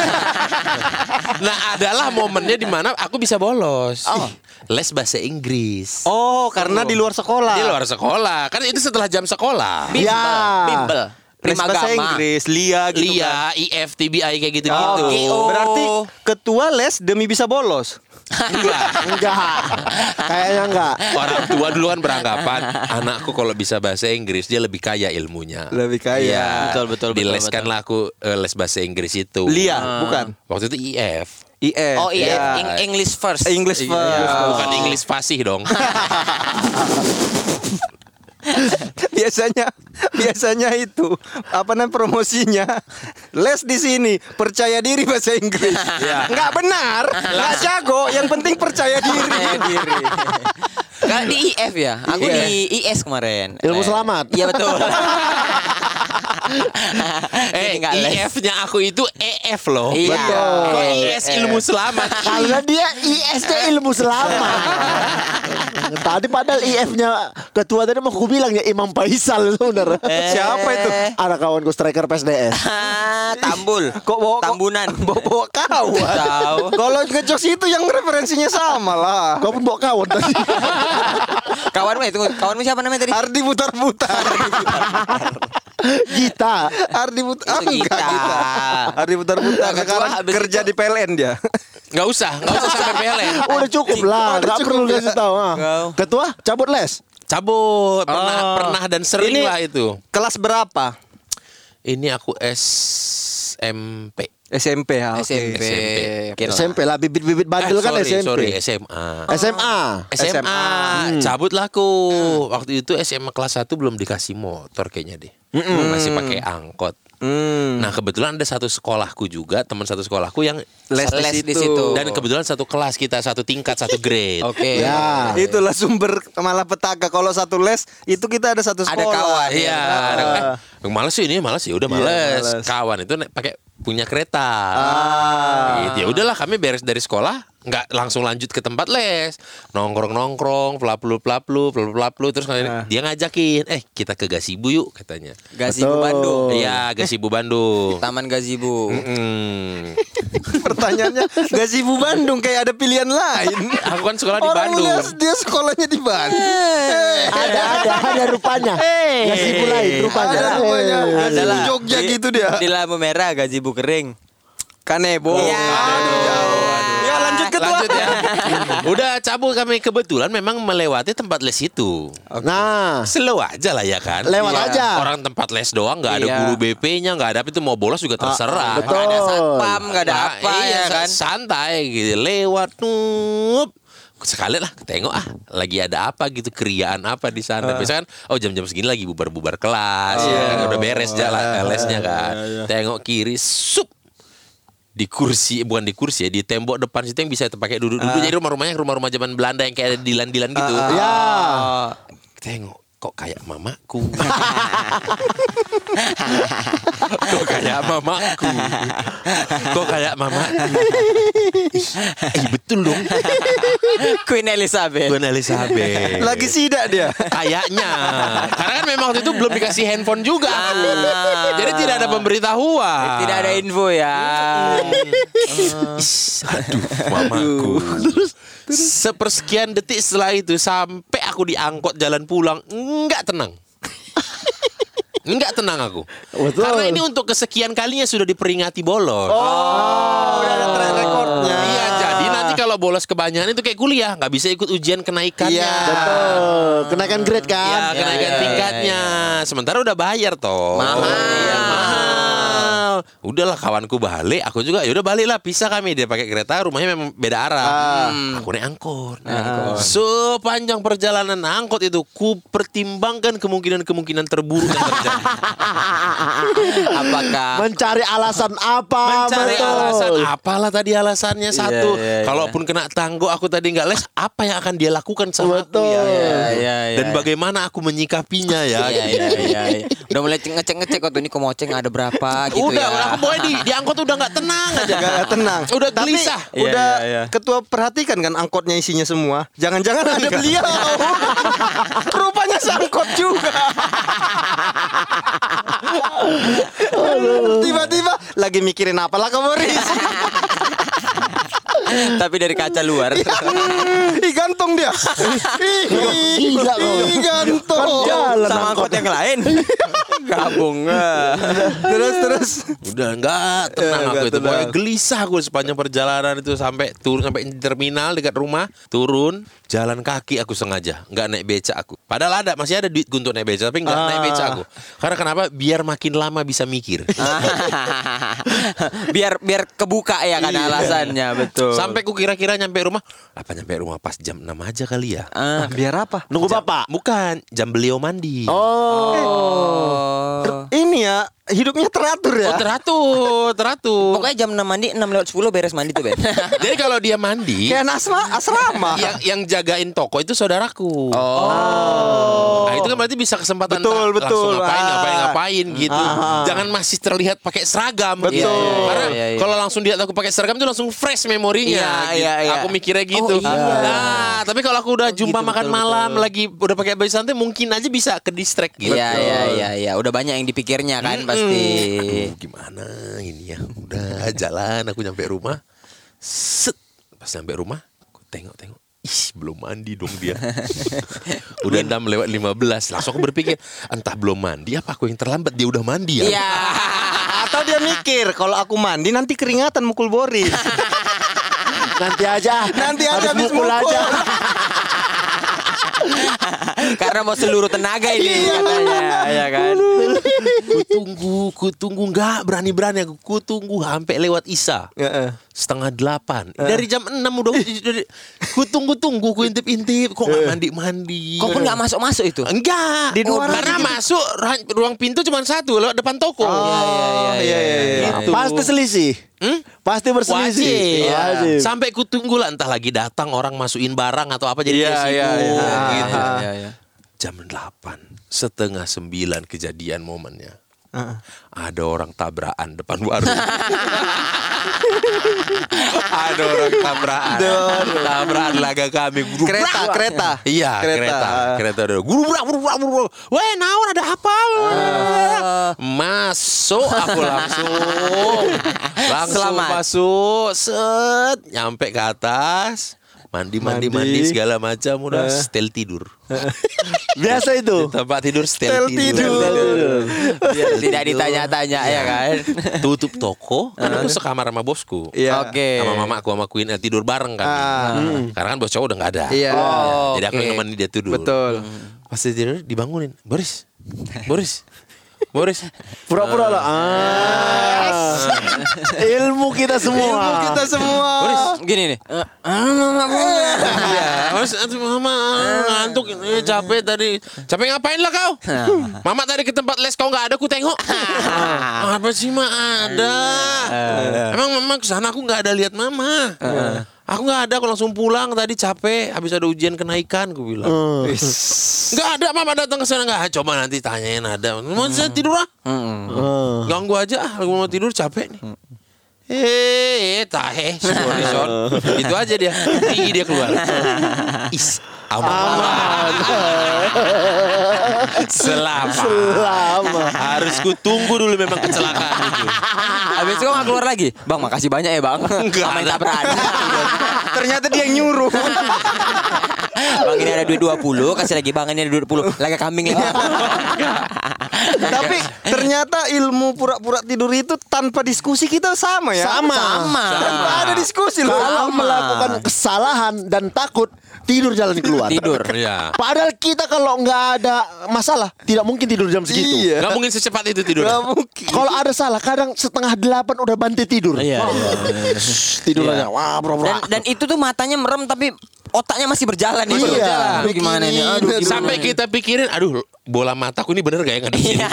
nah, adalah momennya di mana aku bisa bolos. Oh. Les bahasa Inggris. Oh, karena di luar sekolah. Di luar sekolah. Kan itu setelah jam sekolah. Bimbel, Ya. bimbel. Les Prima bahasa Gama. Inggris, LIA gitu Lia, kan. IF, TBI kayak gitu-gitu. Oh, oh. Berarti ketua les demi bisa bolos. Enggak. Kayaknya enggak. Orang tua dulu kan beranggapan anakku kalau bisa bahasa Inggris dia lebih kaya ilmunya. Lebih kaya. Iya. Betul, betul, betul, Dileskanlah aku eh, les bahasa Inggris itu. LIA, bukan. Waktu itu IF. IF. Oh iya, Iya. Eng- English first. English Iya, first. Bukan English fasih dong. biasanya biasanya itu apa namanya promosinya les di sini percaya diri bahasa Inggris nggak benar nggak jago yang penting percaya diri Nggak di IF ya? Aku Iya. di IS kemarin. Ilmu Les. selamat. Iya betul. eh. IF-nya aku itu EF loh. Iya. Kok Betul. IS ilmu selamat? Karena dia IS-nya ilmu selamat. tadi padahal IF-nya ketua tadi mau aku bilang ya Imam Faisal sebenarnya. siapa itu Ada kawanku striker PSDS. Ah, Tambul. kok bawa Tambunan. bawa, bawa kawan Tahu. kalau ngejokes itu yang referensinya sama lah Kau pun bawa kawan tadi. Kawanmu itu kawanmu siapa namanya tadi? Ardi putar-putar Gita. Ardi putar Itu Gita. Ardi putar-putar sekarang kerja itu- di PLN dia Nggak usah, nggak usah sampai PLN. Udah cukup lah, Udah nggak cukup perlu ya. kasih tahu. ah. Ketua cabut les. Cabut, pernah, Oh. pernah dan sering Ini- lah itu. kelas berapa Ini aku SMP. SMP ya. SMP. SMP. Kira. SMP lah bibit-bibit bandel Eh, kan sorry, SMP. sorry, SMA. SMA. SMA, cabutlah aku. Waktu itu SMA kelas 1 belum dikasih motor kayaknya deh. Masih pakai angkot. Hmm. Nah, kebetulan ada satu sekolahku juga, teman satu sekolahku yang Les di Les di situ. dan kebetulan satu kelas kita, satu tingkat, satu grade. Oke. Ya. Itulah sumber malah petaka. Kalau satu les itu kita ada satu Ada sekolah. kawan. Iya, ada- eh, males sih ini, males sih, udah Iya, males. males. Kawan itu pakai punya kereta. Ah. Gitu. Ya udahlah kami beres dari sekolah, nggak langsung lanjut ke tempat les. Nongkrong-nongkrong, pelaplu pelaplu, pelaplu pelaplu terus Ah. dia ngajakin, "Eh, kita ke Gasibu yuk," katanya. Betul. Bandung. Iya, Gasibu Bandung. Taman Gazibu. Mm. Pertanyaannya Gazibu Bandung kayak ada pilihan lain. Aku kan sekolah di Orang Bandung. dia sekolahnya di Bandung. Ada ada ada rupanya. Eh. Ngasih mulai rupanya. Ada rupanya. Eh. Gazibu Adalah. Jogja Di- gitu dia. Di lampu merah Gazibu kering. Kanebo. Iya. Aduh, jauh. Ya lanjut ke Lanjut ya. Udah cabut kami kebetulan memang melewati tempat les itu. Nah, Slow aja lah ya kan. Lewat Iya. aja. Orang tempat les doang nggak ada Iya. guru BP-nya, nggak ada itu mau bolos juga terserah. betul. Gak ada satpam, gak ada Nah, apa iya, ya kan. Santai gitu. Lewat nup. sekali lah tengok ah lagi ada apa gitu keriaan apa di sana biasanya kan oh jam-jam segini lagi bubar-bubar kelas ya kan udah beres jalan lesnya kan tengok kiri sup di kursi bukan di kursi ya di tembok depan situ yang bisa pakai duduk-duduk. Jadi rumah-rumahnya rumah-rumah zaman Belanda yang kayak ada dilan-dilan gitu. Ya. tengok kok kayak mamaku? Kok kayak mamaku? Kok kayak mamaku? Eh betul dong. Queen Elizabeth. Queen Elizabeth. Lagi sidak dia. kayaknya. Karena kan memang waktu itu belum dikasih handphone juga. Jadi tidak ada pemberitahuan. Tidak ada info ya. Aduh mamaku. Sepersekian detik setelah itu sampai aku diangkut jalan pulang enggak tenang Enggak tenang aku. Betul. Karena ini untuk kesekian kalinya sudah diperingati bolos. Oh, udah ada track recordnya. Iya, jadi nanti kalau bolos kebanyakan itu kayak kuliah, nggak bisa ikut ujian kenaikannya. Iya. Betul. Kenaikan grade Ya, kan? kenaikan Ya, ya, tingkatnya. Sementara udah bayar toh. Mahal. Iya, mahal. Udahlah kawanku balik, aku juga ya udah balik lah pisah kami dia pakai kereta, rumahnya memang beda arah. Hmm. Aku naik angkot. Sepanjang perjalanan angkot itu ku pertimbangkan kemungkinan-kemungkinan terburuk yang terjadi. Apakah Mencari alasan apa? Mencari betul. alasan apalah tadi alasannya satu. iya, iya. Kalaupun kena tangguh aku tadi nggak les, apa yang akan dia lakukan sama aku Betul. ya? Iya, iya, iya. Dan bagaimana aku menyikapinya ya? Iya, iya, iya, iya. Udah mulai ngecek ngecek waktu ini komoceng ada berapa gitu udah, ya. Aku pokoknya di, di angkot udah nggak tenang aja. Gak, gak tenang. Udah Tapi gelisah. udah Iya, iya, iya. ketua perhatikan kan angkotnya isinya semua. Jangan-jangan ada beliau. Rupanya sangkot juga. Tiba-tiba lagi mikirin apa lah kamu Riz? Tapi dari kaca luar. Ih gantung dia. Ih, gantung. Jalan Sama angkot yang lain. Gabung. eh. Terus terus. Udah nggak tenang Iya, aku itu. Pokoknya gelisah aku sepanjang perjalanan itu sampai turun sampai terminal dekat rumah, turun jalan kaki aku sengaja, nggak naik beca aku. Padahal ada masih ada duit untuk naik beca, tapi nggak naik beca aku. Karena kenapa? Biar makin lama bisa mikir. biar biar kebuka ya kan Iya. alasannya betul. Sampai ku kira-kira nyampe rumah, apa nyampe rumah pas jam 6 aja kali ya? Ah. Biar apa? Nunggu bapak. Bukan, jam beliau mandi. Oh. Ini ya hidupnya teratur ya. Oh, teratur, teratur. Pokoknya jam 6 mandi 6 lewat 10 beres mandi tuh Ben. Jadi kalau dia mandi, Kayak asma asrama. yang yang jagain toko itu saudaraku. Oh. Nah, kan berarti bisa kesempatan Betul, betul. ngapain Ah. ngapain ngapain gitu. Jangan masih terlihat pakai seragam. Betul. gitu. Iya, iya, Karena iya, iya. kalau langsung dia aku pakai seragam itu langsung fresh memorinya. Iya, gitu. iya, iya. Aku mikirnya gitu. Oh, iya. Nah, tapi kalau aku udah jumpa gitu, makan betul, malam lagi udah pakai baju santai mungkin aja bisa ke distract gitu. Iya iya iya iya, udah banyak yang dipikirnya kan pasti. Aduh, gimana ini ya? Udah jalan aku nyampe rumah. Set. Pas nyampe rumah, aku tengok-tengok. Ih, belum mandi dong dia. udah 6 lewat 15. Langsung aku berpikir, entah belum mandi apa aku yang terlambat dia udah mandi ya. Iya. Atau dia mikir kalau aku mandi nanti keringatan mukul Boris. Nanti aja. Nanti aja Habis habis mukul mukul. aja. Karena mau seluruh tenaga ini katanya, ya kan. Ku tunggu, ku tunggu nggak berani-berani aku. Ku tunggu sampai lewat Isa. Heeh. Setengah delapan Dari jam 6 udah dari- Ku tunggu-tunggu Ku intip-intip Kok nggak mandi-mandi Kau pun nggak masuk-masuk itu. Enggak Di luar Karena aja gitu. masuk Ruang pintu cuma satu Lewat depan toko Oh, iya iya iya. Gitu. Pasti selisih. Hmm? Pasti berselisih. Wajib. Wajib. Sampai ku tunggu lah entah lagi datang orang masukin barang atau apa jadi Iya, dia iya, sibuk iya. gitu. Iya, iya. Jam 8 setengah 9 kejadian momennya. Heeh. Ada orang tabrakan depan warung. Ada orang tabrakan. tabrakan laga kami. Gurubrak. Kereta, kereta. Iya, kereta. Kereta. Kereta, ada. Gurubrak, gurubrak, gurubrak. Weh, naon ada apa? Masuk aku langsung. Langsung Selamat. masuk, set, nyampe ke atas. Mandi, mandi, mandi, Mandi. segala macam udah setel tidur. Biasa itu. Tempat tidur setel, Setel tidur. tidur. Tidak ditanya-tanya ya kan. Tutup toko, kan aku sekamar sama bosku. Iya. Oke. Sama mamaku sama Queen eh, tidur bareng kan. Ah. Karena kan bos cowok udah nggak ada. Iya. Oh, Jadi aku oke. yang nemenin dia tidur. Betul. Pas dia tidur dibangunin. Boris. Boris. Boris. Pura-pura lah. Ah. Ilmu kita semua. Ilmu kita semua. Gini nih. Eh, ah, mama punya. Iya, Mas, aduh, mama ngantuk ini capek tadi. Capek ngapain lah kau? Mama tadi ke tempat les kau nggak ada, ku tengok. Apa sih mak ada? Emang mama ke sana aku nggak ada lihat mama. Aku nggak ada, aku langsung pulang tadi capek. Habis ada ujian kenaikan, ku bilang. Nggak ada, mama datang ke sana nggak. Coba nanti tanyain ada. Mau saya tidur ah? Eh. Ganggu aja, ah. aku mau tidur capek nih. Eh, eh, tahe, sorry. Itu aja dia. Tinggi dia keluar. Is, aman. Selamat. Selamat. Harus ku tunggu dulu memang kecelakaan itu. Habis itu nggak keluar lagi? Bang, makasih banyak ya bang. Enggak berani. Ternyata dia yang nyuruh. Bang ini ada duit 20, kasih lagi bang ini ada duit 20. Lagi kambing lagi. Tapi ternyata ilmu pura-pura tidur itu tanpa diskusi kita sama ya. Sama. Sama. Tanpa ada diskusi loh. Kalau melakukan kesalahan dan takut tidur jalan keluar. Tidur. Iya. Padahal kita kalau nggak ada masalah tidak mungkin tidur jam segitu. Iya. Gak mungkin secepat itu tidur. Gak mungkin. Kalau ada salah kadang setengah delapan udah bantai tidur. Iya, Wah, tidur aja. Wah bro bro. Dan, dan itu tuh matanya merem tapi otaknya masih berjalan. Iya. Berjalan. Aduh gimana ini? Aduh gimana Sampai ini? kita pikirin, aduh bola mataku ini bener gak ya ngadep sini?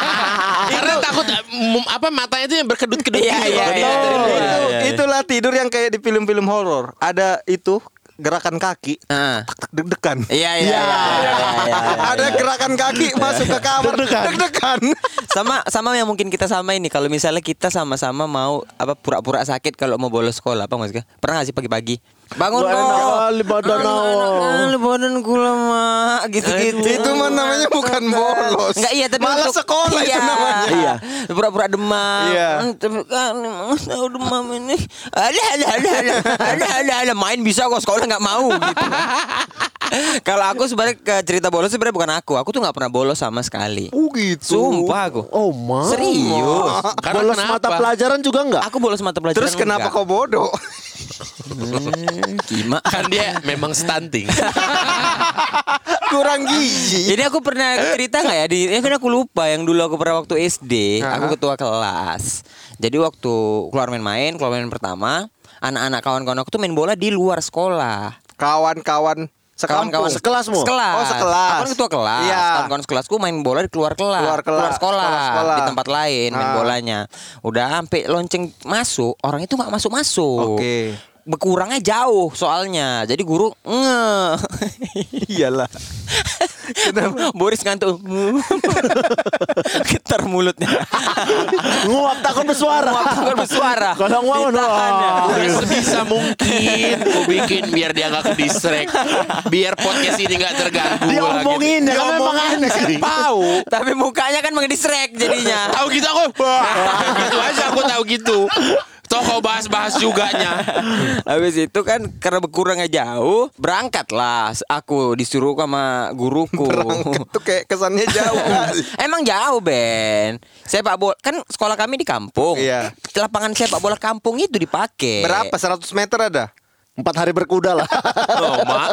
Karena takut mm, apa matanya itu yang berkedut-kedut Iya, gitu. iya, Betul. iya. Itu, itulah tidur yang kayak di film-film horor. Ada itu gerakan kaki tak deg-degan. Iya iya. iya, iya, iya. Ada gerakan kaki masuk ke kamar deg-degan. sama sama yang mungkin kita sama ini kalau misalnya kita sama-sama mau apa pura-pura sakit kalau mau bolos sekolah apa maksudnya pernah nggak sih pagi-pagi bangun Nggak kali badan awal. badanku lemah gitu-gitu Itu mah namanya bukan bolos. Enggak iya tapi Malah sekolah itu iya. namanya. Iya. Pura-pura demam. Iya. Tapi kan emang tahu demam ini. Ada ada ada ada ada ada ada main bisa kok sekolah nggak mau gitu. Kalau aku sebenarnya ke cerita bolos sebenarnya bukan aku. Aku tuh nggak pernah bolos sama sekali. Oh gitu. Sumpah aku. Oh ma. Serius. Karena Bolos kenapa? mata pelajaran juga enggak? Aku bolos mata pelajaran. Terus kenapa enggak. kau bodoh? Hmm, Gimana? Kan dia memang stunting. Kurang gizi. Ini aku pernah cerita nggak ya di? Ya kan aku lupa yang dulu aku pernah waktu SD, aku ketua kelas. Jadi waktu keluar main-main, keluar main pertama, anak-anak kawan-kawan aku tuh main bola di luar sekolah. Kawan-kawan sekampung. Kawan-kawan Sekelasmu? Sekelas. Oh, sekelas. Aku kan ketua kelas. Iya. Kawan-kawan sekelasku main bola di keluar kelas. Keluar kelas. sekolah. Keluar sekolah. Di tempat lain main Ah. bolanya. Udah sampai lonceng masuk, orang itu nggak masuk-masuk. Oke. Berkurangnya jauh soalnya. Jadi guru nge. Iyalah. Boris ngantuk. Getar mulutnya. Nguap takut bersuara. Nguap takut bersuara. Kalau nguap Ditahan ya. Sebisa mungkin Gue bikin biar dia gak ke distract Biar podcast ini gak terganggu Dia omongin ya, kan memang aneh. Tahu Tapi mukanya kan mengdisrek jadinya. Tahu gitu aku Gitu aja aku tahu gitu Toko bahas-bahas juganya Habis itu kan karena berkurangnya jauh, berangkatlah aku disuruh sama guruku. Berangkat tuh kayak kesannya jauh kali. Emang jauh Ben Sepak bola Kan sekolah kami di kampung Iya. Lapangan sepak bola kampung itu dipakai Berapa? 100 meter ada? Empat hari berkuda lah. Oh mak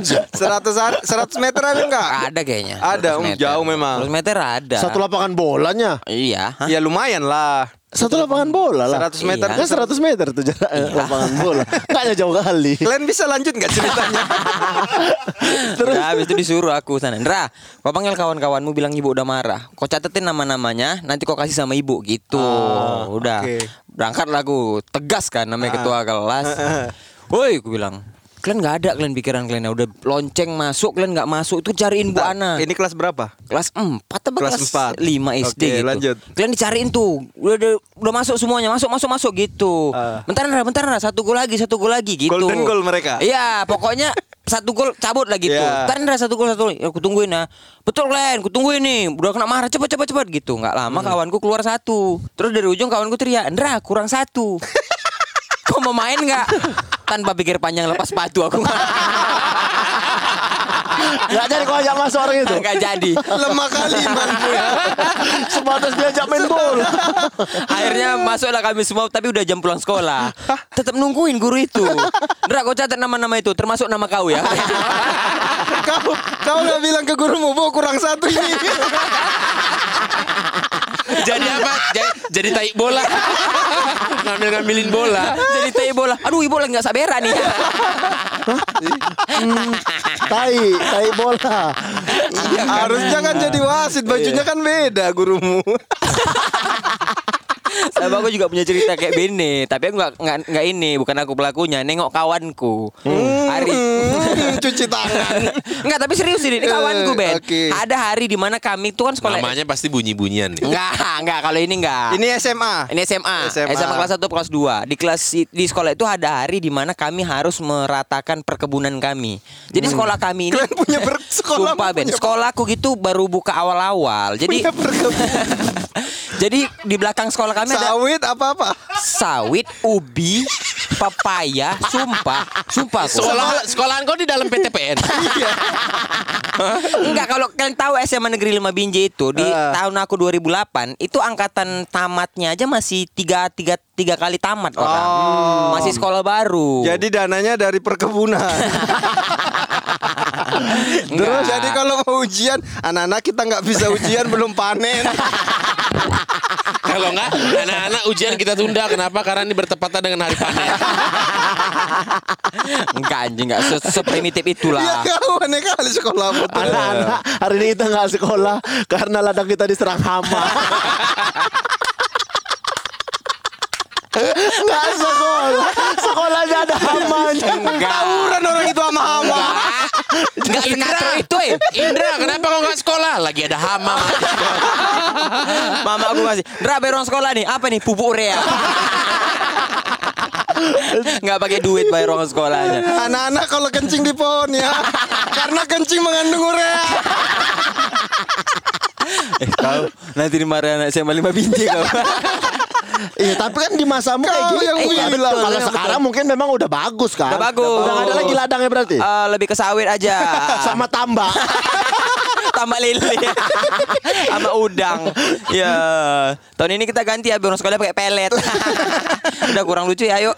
100 hari, 100 meter ada enggak? Ada kayaknya Ada, 100 um, jauh memang. 100 meter ada Satu lapangan bolanya. Iya hah? Ya lumayan lah. Satu lapangan bola lah. 100 meter. Kan 100 meter tuh jarak eh, lapangan bola. Kayaknya jauh kali. Kalian bisa lanjut nggak ceritanya? Terus habis itu disuruh aku sana. Ndra, kau panggil kawan-kawanmu bilang ibu udah marah. Kau catetin nama-namanya, nanti kau kasih sama ibu gitu. udah. oke. Berangkatlah aku, tegas kan namanya ketua kelas. Woi, aku bilang, kalian nggak ada kalian pikiran kalian udah lonceng masuk kalian nggak masuk itu cariin Bu Ana Ini kelas berapa? kelas 4 apa Kelas kelas, empat. 5 SD Oke, gitu. lanjut. Kalian dicariin tuh. Udah, udah udah masuk semuanya, masuk masuk masuk gitu. Ah. Bentar Ndra, bentar Ndra, satu gol lagi, satu gol lagi gitu. Golden goal mereka? Iya, pokoknya satu gol cabut lah gitu. Iya. Bentar Ndra, satu gol satu gol. Ya, aku tungguin ya. Betul Glenn, aku tungguin nih. Udah kena marah cepet cepet cepet gitu. Nggak lama Hmm. kawanku keluar satu. Terus dari ujung kawanku teriak, "Ndra, kurang satu." Kau mau main nggak? Tanpa pikir panjang lepas sepatu aku. Gak jadi kau ajak masuk orang itu. Nggak jadi. Lemah kali imanmu ya. Sebatas diajak main bola. Akhirnya masuklah kami semua tapi udah jam pulang sekolah. Tetap nungguin guru itu. Ndra kau catat nama-nama itu termasuk nama kau ya. kau kau nggak bilang ke gurumu, bu kurang satu ini. Jadi apa? Jadi, Jadi tai bola. Ngambil-ngambilin bola. Jadi tai bola. Aduh, ibu lagi nggak sabera nih. Tai, tai bola. Harusnya kan jadi wasit, bajunya kan beda gurumu. Sama aku juga punya cerita kayak Bene, tapi aku nggak nggak ini, bukan aku pelakunya, nengok kawanku. Hari Hmm, Cuci tangan. Enggak, tapi serius ini, ini kawanku, Ben. Oke. Ada hari di mana kami tuh kan sekolah Namanya pasti bunyi-bunyian nih. Enggak, enggak kalau ini enggak. Ini SMA. Ini SMA, SMA, SMA. kelas 1 kelas 2. Di kelas di sekolah itu ada hari di mana kami harus meratakan perkebunan kami. Jadi sekolah kami ini Kalian punya ber- sekolah Sumpah Ben, punya- sekolahku gitu baru buka awal-awal. Jadi jadi di belakang sekolah kami ada Sawit apa-apa. sawit, ubi, pepaya, sumpah, sumpah. Sekolah sekolahan kau di dalam PTPN. Enggak kalau kalian tahu SMA Negeri 5 Binjai itu di Ah. tahun aku 2008 itu angkatan tamatnya aja masih tiga tiga tiga kali tamat orang. Masih sekolah baru. Jadi dananya dari perkebunan. Terus jadi kalau mau ujian, anak-anak kita nggak bisa ujian belum panen. Kalau enggak, anak-anak ujian kita tunda. Kenapa? Karena ini bertepatan dengan hari panen. enggak anjing enggak se seprimitif itulah. Iya kau aneh kali sekolah betul. Anak-anak hari ini kita nggak sekolah karena ladang kita diserang hama. Nggak sekolah, sekolahnya ada hamanya. Tawuran orang itu sama hama. Enggak sekatro itu eh. Indra, kenapa kau nggak sekolah? Lagi ada hama. Aku masih, "Dra bayar uang sekolah nih. Apa nih? Pupuk urea." Enggak pakai duit bayar uang sekolahnya. Anak-anak kalau kencing di pohon ya, karena kencing mengandung urea. Eh, kau nanti dimarahin anak SMA 5 binti kau. Iya, tapi kan di masamu kayak gitu. yang Iya, bilang. betul. Kalau sekarang mungkin memang udah bagus kan. Udah bagus. Udah nggak ada lagi ladangnya berarti. Eh, lebih ke sawit aja. Sama tambak. tambah lele sama udang. Ya, tahun ini kita ganti ya biar sekolah pakai pelet. Udah kurang lucu ya, ayo.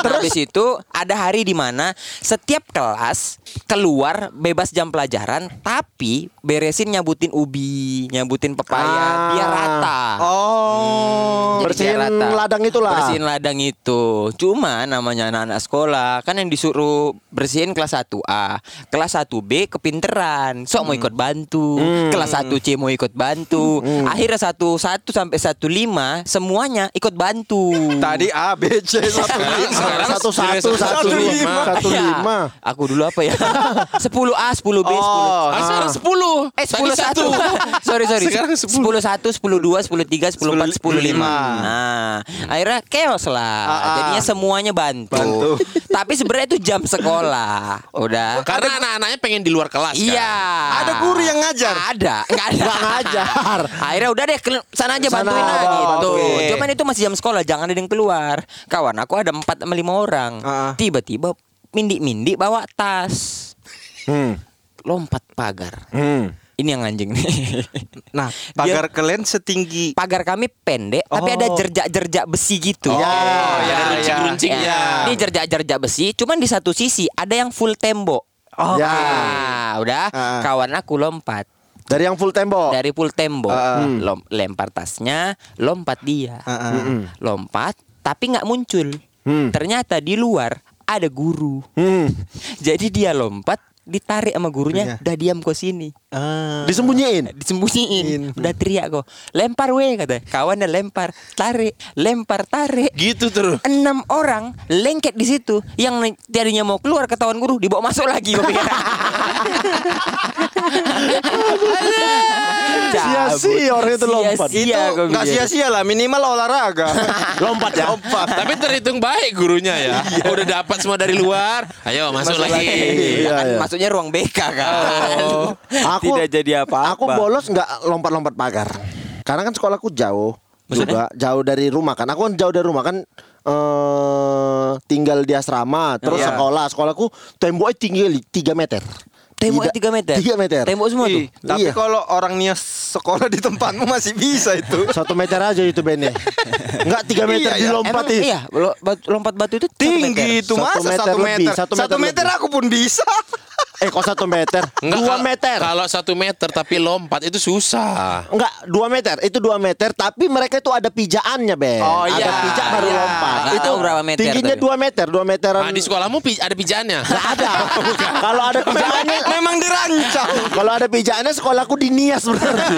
Terus habis itu ada hari di mana setiap kelas keluar bebas jam pelajaran tapi beresin nyabutin ubi, nyabutin pepaya Ah. biar rata. Oh. Jadi Bersihin rata. ladang itulah. Bersihin ladang itu. Cuma namanya anak-anak sekolah kan yang disuruh bersihin kelas 1A, kelas 1B kepinteran. Sok mau ikut bantu. Kelas 1C mau ikut bantu. Akhirnya 1 1 sampai 15 semuanya ikut bantu. Tadi A B C satu lima. Sekarang Satu satu satu lima satu Ya, lima. Aku dulu apa ya? 10A, 10B, 10 Oh. Ah, sekarang 10. Eh 10 satu. sorry sorry. Sekarang 10 satu, 10 dua, 10 tiga, 10 empat, 10 lima. Nah, akhirnya chaos lah. Ah, ah. Jadinya semuanya bantu. Bantu. Tapi sebenarnya itu jam sekolah. Udah. Karena anak-anaknya pengen di luar kelas kan. Iya. Ada guru yang ngajar. Ada, enggak ada. Nggak ngajar. Akhirnya udah deh ke sana aja Sana bantuin aja, gitu. oke. Cuman itu masih jam sekolah, jangan ada yang keluar. Kawan aku ada 4 sama 5 orang. Ah. Tiba-tiba mindi-mindi bawa tas. Hmm. Lompat pagar. Hmm. Ini yang anjing nih. Nah, pagar kalian setinggi pagar kami pendek tapi Oh. ada jerjak-jerjak besi gitu. Oh, Ya, ya, ada runcing-runcing. Ya. Ya. Ini jerjak-jerjak besi, cuman di satu sisi ada yang full tembok. Oh. Ya. Nah, udah Ah. kawan aku lompat Dari yang full tembok. dari full tembok, Ah. Lom- lempar tasnya, lompat dia, Ah, ah. lompat tapi nggak muncul. Hmm. Ternyata di luar ada guru. Hmm. Jadi dia lompat, ditarik sama gurunya, udah diam kau sini. Ah. Disembunyiin. disembunyiin udah teriak kok lempar weh kata kawannya lempar tarik lempar tarik Gitu terus. enam orang lengket di situ yang tadinya mau keluar ketahuan guru dibawa masuk lagi pikir. Sia-sia orang itu lompat. Sia-sia gua Nggak sia-sia lah minimal olahraga. Lompat ya. Lompat. Tapi terhitung baik gurunya ya. Udah dapat semua dari luar. Ayo masuk, Masuk lagi. lagi. Iya kan, iya. Maksudnya ruang BK kan. Aku Tidak jadi apa-apa. Aku bolos nggak lompat-lompat pagar. Karena kan sekolahku jauh juga jauh dari rumah kan. Aku kan jauh dari rumah kan eh tinggal di asrama terus Iya. sekolah. Sekolahku temboknya tinggi 3 meter. Temboknya Tidak- 3 meter. 3 meter. Tembok semua tuh. Ih, tapi Iya. kalau orangnya sekolah di tempatmu masih bisa itu. Satu meter aja itu Bennya. Enggak 3 meter Iya, iya. dilompat Emang iya, lompat batu itu satu meter. Tinggi itu Satu masa meter satu lebih, meter. satu Satu meter meter, aku pun bisa. Eh kok satu meter? Enggak, dua kalau- meter. Kalau satu meter tapi lompat itu susah. Enggak, dua meter. Itu dua meter. Tapi mereka itu ada pijaannya, Be. Oh, Ada iya. pijak baru Iya. lompat. Nggak itu berapa meter Tingginya tapi. dua meter, dua meteran. Nah, di sekolahmu ada pijaannya. Nggak ada. Kalau ada pijakannya, Memang dirancang. kalau ada pijakannya sekolahku di Nias berarti.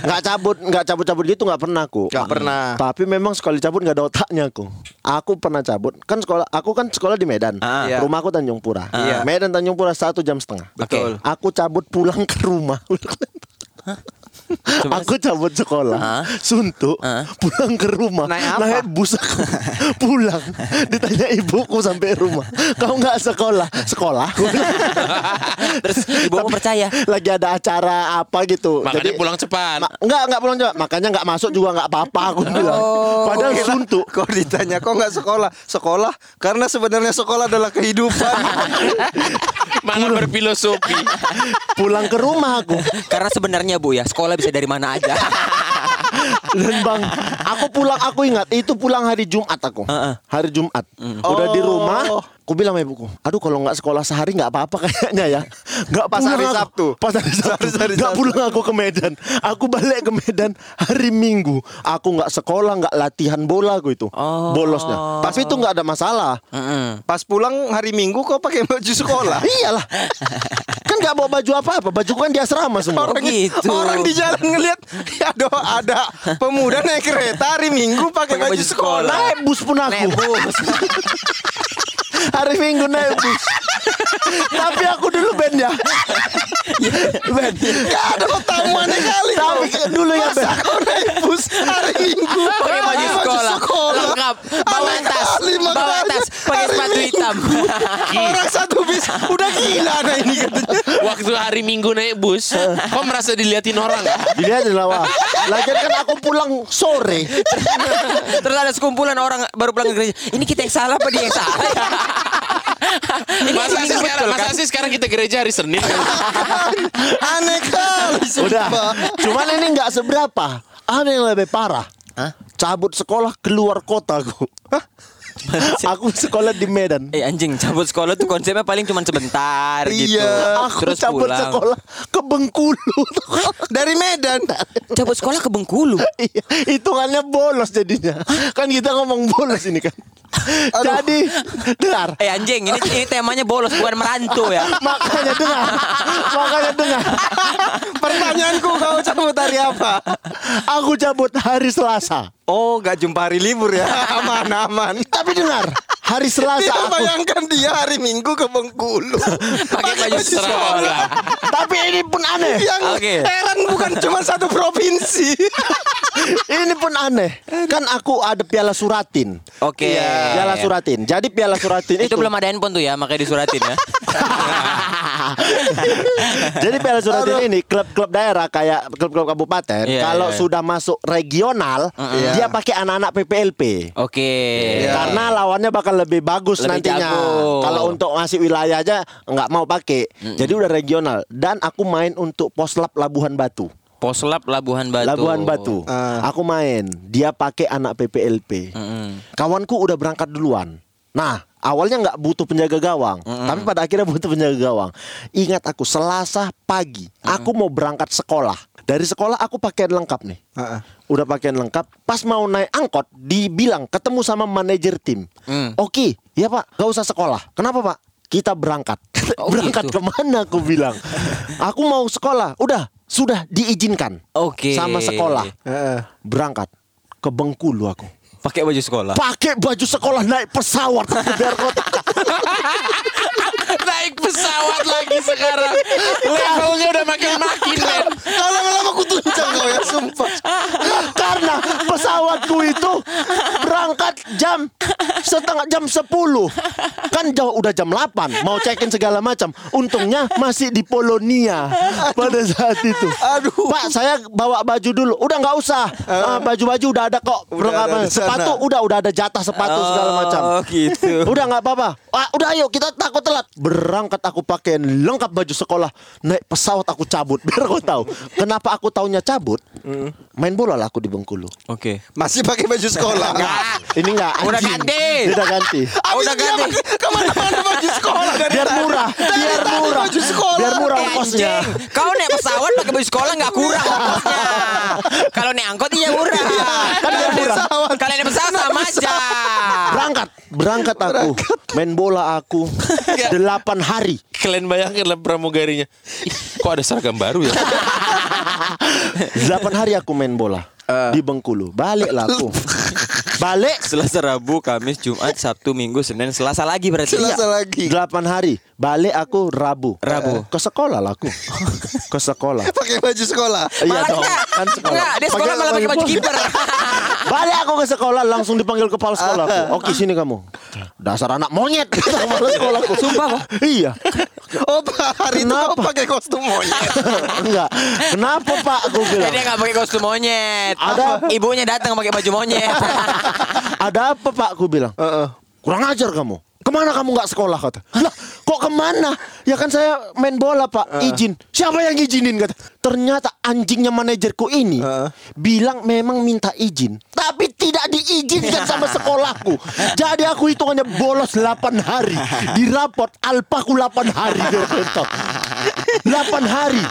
Nggak cabut, nggak cabut-cabut gitu nggak pernah aku. Nggak pernah. Tapi memang sekali cabut nggak ada otaknya aku. Aku pernah cabut. Kan sekolah, aku kan sekolah di Medan. Ah. Iya. Rumahku Tanjung Pura. Iya. Medan Tanjung Pura satu jam setengah. Betul. Aku cabut pulang ke rumah. Aku cabut sekolah, Hah? suntuk, Hah? pulang ke rumah, Naik apa? bus aku, pulang, ditanya ibuku sampai rumah, kau nggak sekolah, sekolah. Terus ibu Tapi percaya. lagi ada acara apa gitu, Makanya pulang cepat. Ma- enggak, enggak pulang cepat. Makanya enggak masuk juga enggak apa-apa aku bilang. Padahal suntuk. Kok ditanya kok nggak sekolah? Sekolah karena sebenarnya sekolah adalah kehidupan. Malah berfilosofi. Pulang ke rumah aku. Karena sebenarnya Bu ya, sekolah bisa dari mana aja. Dan Bang, aku pulang aku ingat itu pulang hari Jumat aku. Heeh. Hari Jumat. Udah di rumah, aku bilang sama ibuku, "Aduh kalau nggak sekolah sehari nggak apa-apa kayaknya ya." Nggak Pas hari aku. Sabtu. Pas hari Sabtu. Pas hari Nggak pulang aku ke Medan. Aku balik ke Medan hari Minggu. Aku nggak sekolah, nggak latihan bola aku itu. Oh. Bolosnya. Tapi itu nggak ada masalah. Mm-mm. Pas pulang hari Minggu kok pakai baju sekolah? Iyalah. kan nggak bawa baju apa-apa. Baju kan di asrama semua. Oh, gitu. orang di jalan ngelihat ya ada ada pemuda naik kereta hari Minggu pakai baju, baju sekolah. Naik bus pun aku. Naik bus. Hari Minggu naik bus. Tapi aku dulu Ben ya. ben. Gak ada otakmu aneh kali. Tapi dulu ya Ben. Masa kau naik bus hari Minggu Pakai baju sekolah. Lengkap. Bawa tas. Bawa tas. Pakai sepatu hitam. Orang satu bis udah gila ada ini katanya. Waktu hari Minggu naik bus, kok merasa diliatin orang? Dilihat lah wah. Lagian kan aku pulang sore. Terus ada sekumpulan orang baru pulang ke gereja. Ini kita yang salah apa dia yang salah? Masa sih sekarang, betul masa kan? sih sekarang kita gereja hari Senin? Aneh kali Udah. sumpah. Cuman ini nggak seberapa. Ada yang lebih parah. Hah? Cabut sekolah keluar kota aku. aku sekolah di Medan. Eh anjing cabut sekolah tuh konsepnya paling cuma sebentar gitu. Iya, Aku Terus cabut pulang. sekolah Bengkulu. Dari Medan. Cabut sekolah ke Bengkulu. Iya, hitungannya bolos jadinya. Kan kita ngomong bolos ini kan. Jadi, dengar. Eh anjing, ini, ini temanya bolos bukan merantau ya. Makanya dengar. Makanya dengar. Pertanyaanku kau cabut hari apa? Aku cabut hari Selasa. Oh, gak jumpa hari libur ya. Aman, aman. Tapi dengar, hari Selasa Dia aku. bayangkan dia hari Minggu ke Bengkulu. Pakai baju sekolah. Tapi ini pun aneh. Yang Oke. heran bukan cuma satu provinsi. Ini pun aneh. Kan aku ada piala suratin. Oke. Piala suratin. Jadi piala suratin itu, Itu belum ada handphone tuh ya, makanya disuratin ya. Jadi piala suratin ini klub-klub daerah kayak klub-klub kabupaten Iya, kalau iya. sudah masuk regional dia pakai anak-anak PPLP. Oke. Karena lawannya bakal lebih bagus Lebih nantinya. jago. Kalau untuk ngasih wilayah aja nggak mau pakai. Jadi udah regional dan aku main untuk Poslap Labuhan Batu. Poslap Labuhan Batu. Labuhan Batu. Ah. Aku main. Dia pakai anak PPLP. Kawanku udah berangkat duluan. Nah, awalnya nggak butuh penjaga gawang, tapi pada akhirnya butuh penjaga gawang. Ingat aku Selasa pagi, aku mau berangkat sekolah. Dari sekolah aku pakaian lengkap nih. Heeh. Udah pakaian lengkap. Pas mau naik angkot, dibilang ketemu sama manajer tim. Hmm. Oke, ya Pak, gak usah sekolah. Kenapa Pak? Kita berangkat. Oh, berangkat gitu. ke mana? Aku bilang. Aku mau sekolah. Udah, sudah diizinkan. Oke. Sama sekolah. Heeh. Berangkat ke Bengkulu aku. Pakai baju sekolah. Pakai baju sekolah naik pesawat biar kota. Naik pesawat lagi sekarang. Levelnya udah makin makin, men. Kau lama-lama ku tuncang kau ya, sumpah. Karena pesawatku itu berangkat jam setengah jam 10 Kan jauh udah jam 8 Mau check-in segala macam Untungnya masih di Polonia Pada saat itu Aduh. Pak saya bawa baju dulu Udah nggak usah Ah, Baju-baju udah ada kok Udah ada. Sepatu udah udah ada jatah sepatu segala macam Oh, gitu. Udah nggak apa-apa. Ah, udah ayo kita takut telat. Berangkat aku pakai lengkap baju sekolah. Naik pesawat aku cabut. Biar kau tahu. Kenapa aku taunya cabut? Main bola lah aku di Bengkulu. Oke. Masih pakai baju sekolah. Nggak Ini enggak Udah ganti. Udah ganti. Oh, udah ganti. pakai Ke mana-mana baju sekolah dari Biar murah, biar murah. baju sekolah. Biar murah ongkosnya. kau naik pesawat pakai baju sekolah nggak kurang ongkosnya. Kalau naik angkot iya murah. Kan Kalau naik naik- pesawat. Kalau naik pesawat sama aja. Berangkat, berangkat aku. Main bola aku. Delapan hari. Kalian bayangkan lah pramugarinya. Kok ada seragam baru ya? Delapan hari aku main bola. Di Bengkulu. Baliklah aku. Balik. Selasa, Rabu, Kamis, Jumat, Sabtu, Minggu, Senin, Selasa lagi berarti. Selasa Iya. lagi. Delapan hari. Balik aku Rabu. Rabu. Ke sekolah lah aku. Ke sekolah. Pakai baju sekolah. Iya Malah dong. enggak. Kan sekolah. Enggak, dia sekolah malah pakai baju kiper. Balik aku ke sekolah langsung dipanggil kepala sekolah aku. Oke sini kamu. Dasar anak monyet kepala sekolahku. Sumpah. Iya. Oh, Pak, hari itu Kenapa? kau pakai kostum monyet. Enggak. Kenapa Pak? Aku bilang. Dia nggak pakai kostum monyet. Ada- Ibunya datang pakai baju monyet. Ada apa Pak? Aku bilang. Kurang ajar kamu. Ke mana kamu nggak sekolah kata? Lah, kok ke mana? Ya kan saya main bola Pak, izin. Siapa yang izinin kata? Ternyata anjingnya manajerku ini bilang memang minta izin, tapi tidak diizinkan sama sekolahku. Jadi aku hitungannya bolos 8 hari. Di raport alpaku 8 hari. dia kata. 8 hari.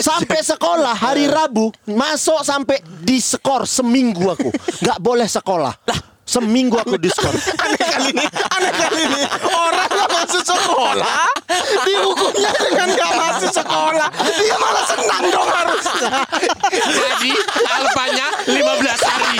Sampai sekolah hari Rabu masuk sampai di skor seminggu aku. Nggak boleh sekolah. Lah, seminggu aku di skor. Aneh kali ini, aneh kali ini. Orang gak masuk sekolah, dihukumnya dengan gak masuk sekolah. Dia malah senang dong harusnya. Jadi alpanya 15 hari.